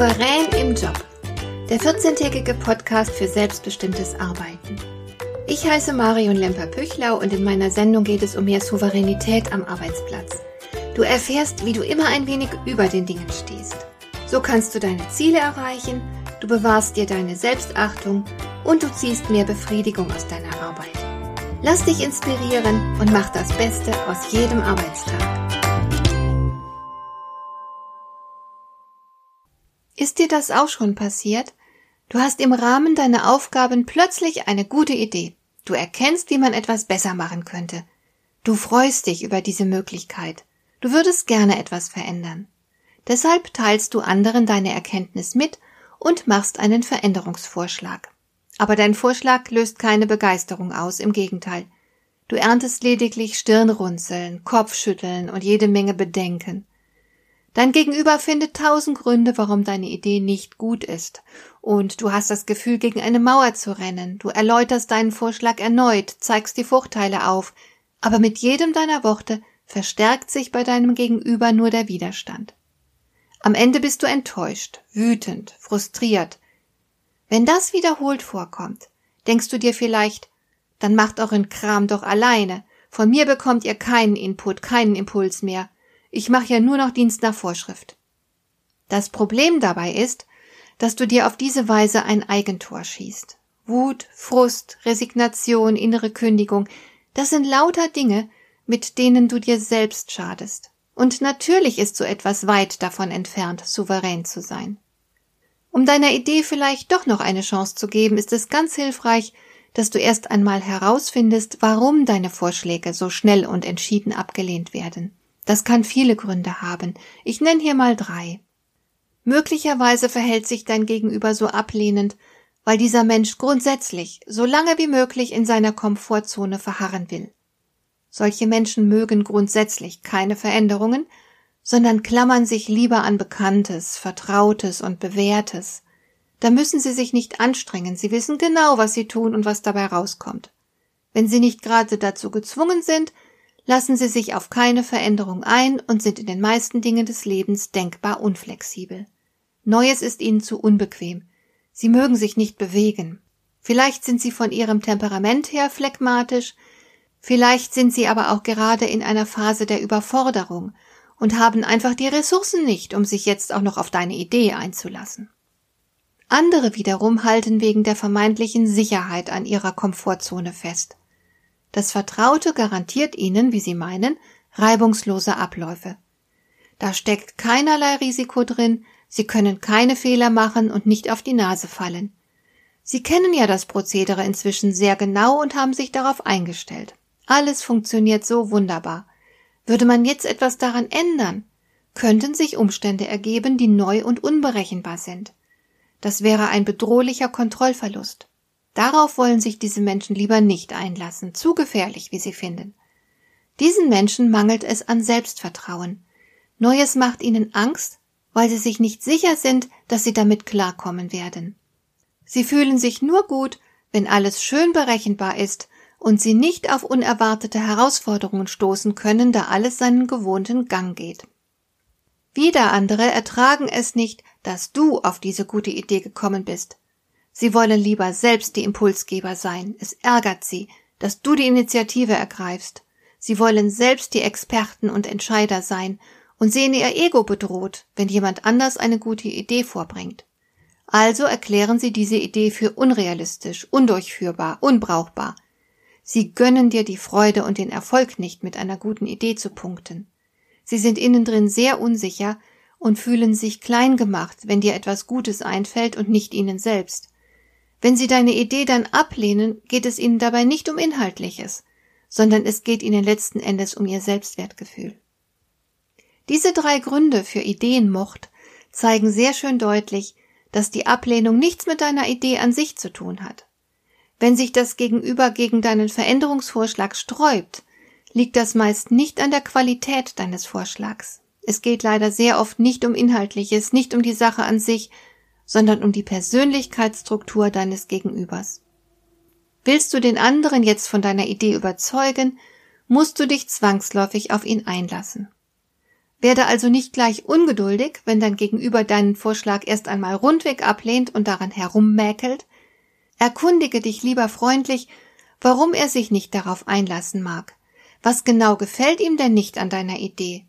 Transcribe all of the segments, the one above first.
Souverän im Job. Der 14-tägige Podcast für selbstbestimmtes Arbeiten. Ich heiße Marion Lemper-Püchlau und in meiner Sendung geht es um mehr Souveränität am Arbeitsplatz. Du erfährst, wie du immer ein wenig über den Dingen stehst. So kannst du deine Ziele erreichen, du bewahrst dir deine Selbstachtung und du ziehst mehr Befriedigung aus deiner Arbeit. Lass dich inspirieren und mach das Beste aus jedem Arbeitstag. Ist dir das auch schon passiert? Du hast im Rahmen deiner Aufgaben plötzlich eine gute Idee. Du erkennst, wie man etwas besser machen könnte. Du freust dich über diese Möglichkeit. Du würdest gerne etwas verändern. Deshalb teilst du anderen deine Erkenntnis mit und machst einen Veränderungsvorschlag. Aber dein Vorschlag löst keine Begeisterung aus, im Gegenteil. Du erntest lediglich Stirnrunzeln, Kopfschütteln und jede Menge Bedenken. Dein Gegenüber findet tausend Gründe, warum deine Idee nicht gut ist. Und du hast das Gefühl, gegen eine Mauer zu rennen. Du erläuterst deinen Vorschlag erneut, zeigst die Vorteile auf. Aber mit jedem deiner Worte verstärkt sich bei deinem Gegenüber nur der Widerstand. Am Ende bist du enttäuscht, wütend, frustriert. Wenn das wiederholt vorkommt, denkst du dir vielleicht, dann macht euren Kram doch alleine. Von mir bekommt ihr keinen Input, keinen Impuls mehr. Ich mache ja nur noch Dienst nach Vorschrift. Das Problem dabei ist, dass du dir auf diese Weise ein Eigentor schießt. Wut, Frust, Resignation, innere Kündigung, das sind lauter Dinge, mit denen du dir selbst schadest. Und natürlich ist so etwas weit davon entfernt, souverän zu sein. Um deiner Idee vielleicht doch noch eine Chance zu geben, ist es ganz hilfreich, dass du erst einmal herausfindest, warum deine Vorschläge so schnell und entschieden abgelehnt werden. Das kann viele Gründe haben. Ich nenne hier mal drei. Möglicherweise verhält sich dein Gegenüber so ablehnend, weil dieser Mensch grundsätzlich so lange wie möglich in seiner Komfortzone verharren will. Solche Menschen mögen grundsätzlich keine Veränderungen, sondern klammern sich lieber an Bekanntes, Vertrautes und Bewährtes. Da müssen sie sich nicht anstrengen, sie wissen genau, was sie tun und was dabei rauskommt. Wenn sie nicht gerade dazu gezwungen sind, lassen sie sich auf keine Veränderung ein und sind in den meisten Dingen des Lebens denkbar unflexibel. Neues ist ihnen zu unbequem. Sie mögen sich nicht bewegen. Vielleicht sind sie von ihrem Temperament her phlegmatisch, vielleicht sind sie aber auch gerade in einer Phase der Überforderung und haben einfach die Ressourcen nicht, um sich jetzt auch noch auf deine Idee einzulassen. Andere wiederum halten wegen der vermeintlichen Sicherheit an ihrer Komfortzone fest. Das Vertraute garantiert Ihnen, wie Sie meinen, reibungslose Abläufe. Da steckt keinerlei Risiko drin, Sie können keine Fehler machen und nicht auf die Nase fallen. Sie kennen ja das Prozedere inzwischen sehr genau und haben sich darauf eingestellt. Alles funktioniert so wunderbar. Würde man jetzt etwas daran ändern, könnten sich Umstände ergeben, die neu und unberechenbar sind. Das wäre ein bedrohlicher Kontrollverlust. Darauf wollen sich diese Menschen lieber nicht einlassen, zu gefährlich, wie sie finden. Diesen Menschen mangelt es an Selbstvertrauen. Neues macht ihnen Angst, weil sie sich nicht sicher sind, dass sie damit klarkommen werden. Sie fühlen sich nur gut, wenn alles schön berechenbar ist und sie nicht auf unerwartete Herausforderungen stoßen können, da alles seinen gewohnten Gang geht. Wieder andere ertragen es nicht, dass du auf diese gute Idee gekommen bist. Sie wollen lieber selbst die Impulsgeber sein. Es ärgert sie, dass du die Initiative ergreifst. Sie wollen selbst die Experten und Entscheider sein und sehen ihr Ego bedroht, wenn jemand anders eine gute Idee vorbringt. Also erklären sie diese Idee für unrealistisch, undurchführbar, unbrauchbar. Sie gönnen dir die Freude und den Erfolg nicht, mit einer guten Idee zu punkten. Sie sind innen drin sehr unsicher und fühlen sich klein gemacht, wenn dir etwas Gutes einfällt und nicht ihnen selbst. Wenn Sie deine Idee dann ablehnen, geht es Ihnen dabei nicht um Inhaltliches, sondern es geht Ihnen letzten Endes um Ihr Selbstwertgefühl. Diese drei Gründe für Ideenmocht zeigen sehr schön deutlich, dass die Ablehnung nichts mit deiner Idee an sich zu tun hat. Wenn sich das Gegenüber gegen deinen Veränderungsvorschlag sträubt, liegt das meist nicht an der Qualität deines Vorschlags. Es geht leider sehr oft nicht um Inhaltliches, nicht um die Sache an sich, sondern um die Persönlichkeitsstruktur deines Gegenübers. Willst du den anderen jetzt von deiner Idee überzeugen, musst du dich zwangsläufig auf ihn einlassen. Werde also nicht gleich ungeduldig, wenn dein Gegenüber deinen Vorschlag erst einmal rundweg ablehnt und daran herummäkelt. Erkundige dich lieber freundlich, warum er sich nicht darauf einlassen mag. Was genau gefällt ihm denn nicht an deiner Idee?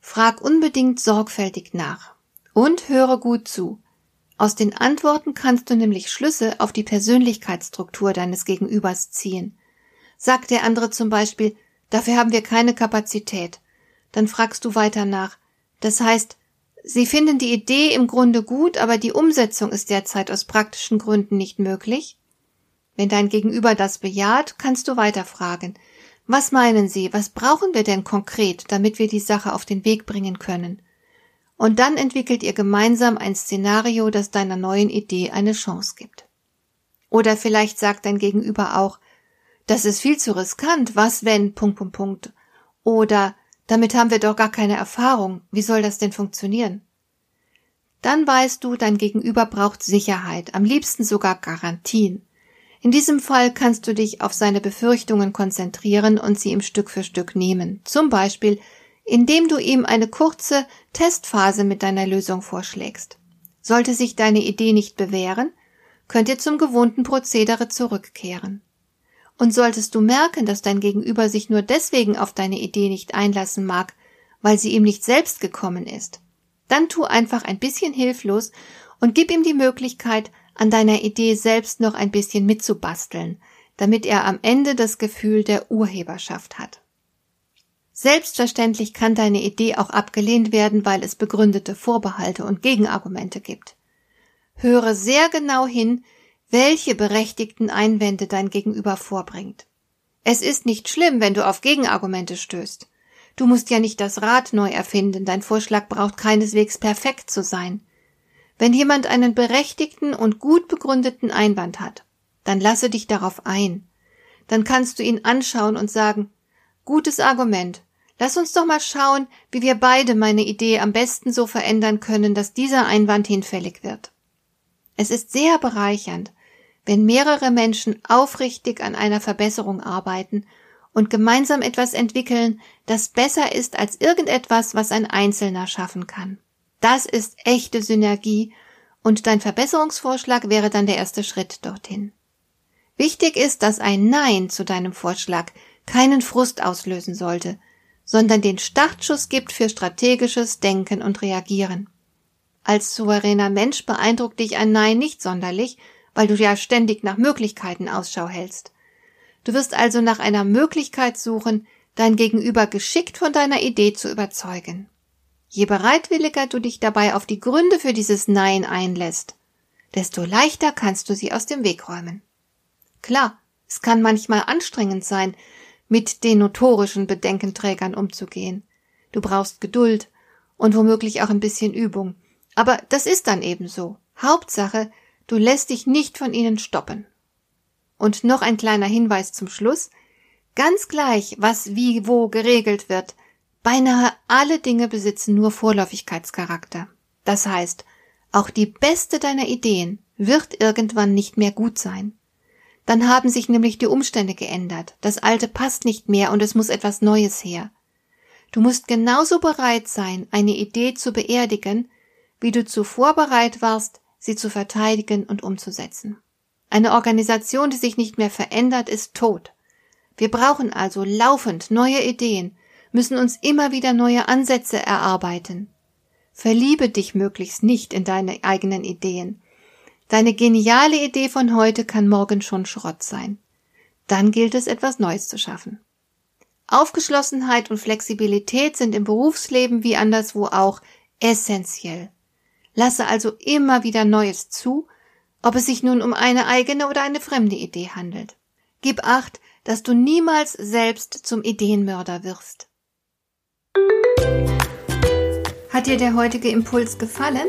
Frag unbedingt sorgfältig nach. Und höre gut zu. Aus den Antworten kannst du nämlich Schlüsse auf die Persönlichkeitsstruktur deines Gegenübers ziehen. Sagt der andere zum Beispiel, dafür haben wir keine Kapazität, dann fragst du weiter nach. Das heißt, Sie finden die Idee im Grunde gut, aber die Umsetzung ist derzeit aus praktischen Gründen nicht möglich? Wenn dein Gegenüber das bejaht, kannst du weiterfragen. Was meinen Sie, was brauchen wir denn konkret, damit wir die Sache auf den Weg bringen können? Und dann entwickelt ihr gemeinsam ein Szenario, das deiner neuen Idee eine Chance gibt. Oder vielleicht sagt dein Gegenüber auch, das ist viel zu riskant, was wenn, Punkt, Punkt, Punkt. Oder damit haben wir doch gar keine Erfahrung. Wie soll das denn funktionieren? Dann weißt du, dein Gegenüber braucht Sicherheit, am liebsten sogar Garantien. In diesem Fall kannst du dich auf seine Befürchtungen konzentrieren und sie ihm Stück für Stück nehmen. Zum Beispiel, indem du ihm eine kurze Testphase mit deiner Lösung vorschlägst. Sollte sich deine Idee nicht bewähren, könnt ihr zum gewohnten Prozedere zurückkehren. Und solltest du merken, dass dein Gegenüber sich nur deswegen auf deine Idee nicht einlassen mag, weil sie ihm nicht selbst gekommen ist, dann tu einfach ein bisschen hilflos und gib ihm die Möglichkeit, an deiner Idee selbst noch ein bisschen mitzubasteln, damit er am Ende das Gefühl der Urheberschaft hat. Selbstverständlich kann deine Idee auch abgelehnt werden, weil es begründete Vorbehalte und Gegenargumente gibt. Höre sehr genau hin, welche berechtigten Einwände dein Gegenüber vorbringt. Es ist nicht schlimm, wenn du auf Gegenargumente stößt. Du musst ja nicht das Rad neu erfinden, dein Vorschlag braucht keineswegs perfekt zu sein. Wenn jemand einen berechtigten und gut begründeten Einwand hat, dann lasse dich darauf ein. Dann kannst du ihn anschauen und sagen, gutes Argument, lass uns doch mal schauen, wie wir beide meine Idee am besten so verändern können, dass dieser Einwand hinfällig wird. Es ist sehr bereichernd, wenn mehrere Menschen aufrichtig an einer Verbesserung arbeiten und gemeinsam etwas entwickeln, das besser ist als irgendetwas, was ein Einzelner schaffen kann. Das ist echte Synergie und dein Verbesserungsvorschlag wäre dann der erste Schritt dorthin. Wichtig ist, dass ein Nein zu deinem Vorschlag keinen Frust auslösen sollte, sondern den Startschuss gibt für strategisches Denken und Reagieren. Als souveräner Mensch beeindruckt dich ein Nein nicht sonderlich, weil du ja ständig nach Möglichkeiten Ausschau hältst. Du wirst also nach einer Möglichkeit suchen, dein Gegenüber geschickt von deiner Idee zu überzeugen. Je bereitwilliger du dich dabei auf die Gründe für dieses Nein einlässt, desto leichter kannst du sie aus dem Weg räumen. Klar, es kann manchmal anstrengend sein, mit den notorischen Bedenkenträgern umzugehen. Du brauchst Geduld und womöglich auch ein bisschen Übung. Aber das ist dann eben so. Hauptsache, Du lässt dich nicht von ihnen stoppen. Und noch ein kleiner Hinweis zum Schluss. Ganz gleich, was wie wo geregelt wird, beinahe alle Dinge besitzen nur Vorläufigkeitscharakter. Das heißt, auch die beste deiner Ideen wird irgendwann nicht mehr gut sein. Dann haben sich nämlich die Umstände geändert, das Alte passt nicht mehr und es muss etwas Neues her. Du musst genauso bereit sein, eine Idee zu beerdigen, wie du zuvor bereit warst, sie zu verteidigen und umzusetzen. Eine Organisation, die sich nicht mehr verändert, ist tot. Wir brauchen also laufend neue Ideen, müssen uns immer wieder neue Ansätze erarbeiten. Verliebe dich möglichst nicht in deine eigenen Ideen. Deine geniale Idee von heute kann morgen schon Schrott sein. Dann gilt es, etwas Neues zu schaffen. Aufgeschlossenheit und Flexibilität sind im Berufsleben wie anderswo auch essentiell. Lasse also immer wieder Neues zu, ob es sich nun um eine eigene oder eine fremde Idee handelt. Gib acht, dass du niemals selbst zum Ideenmörder wirst. Hat dir der heutige Impuls gefallen?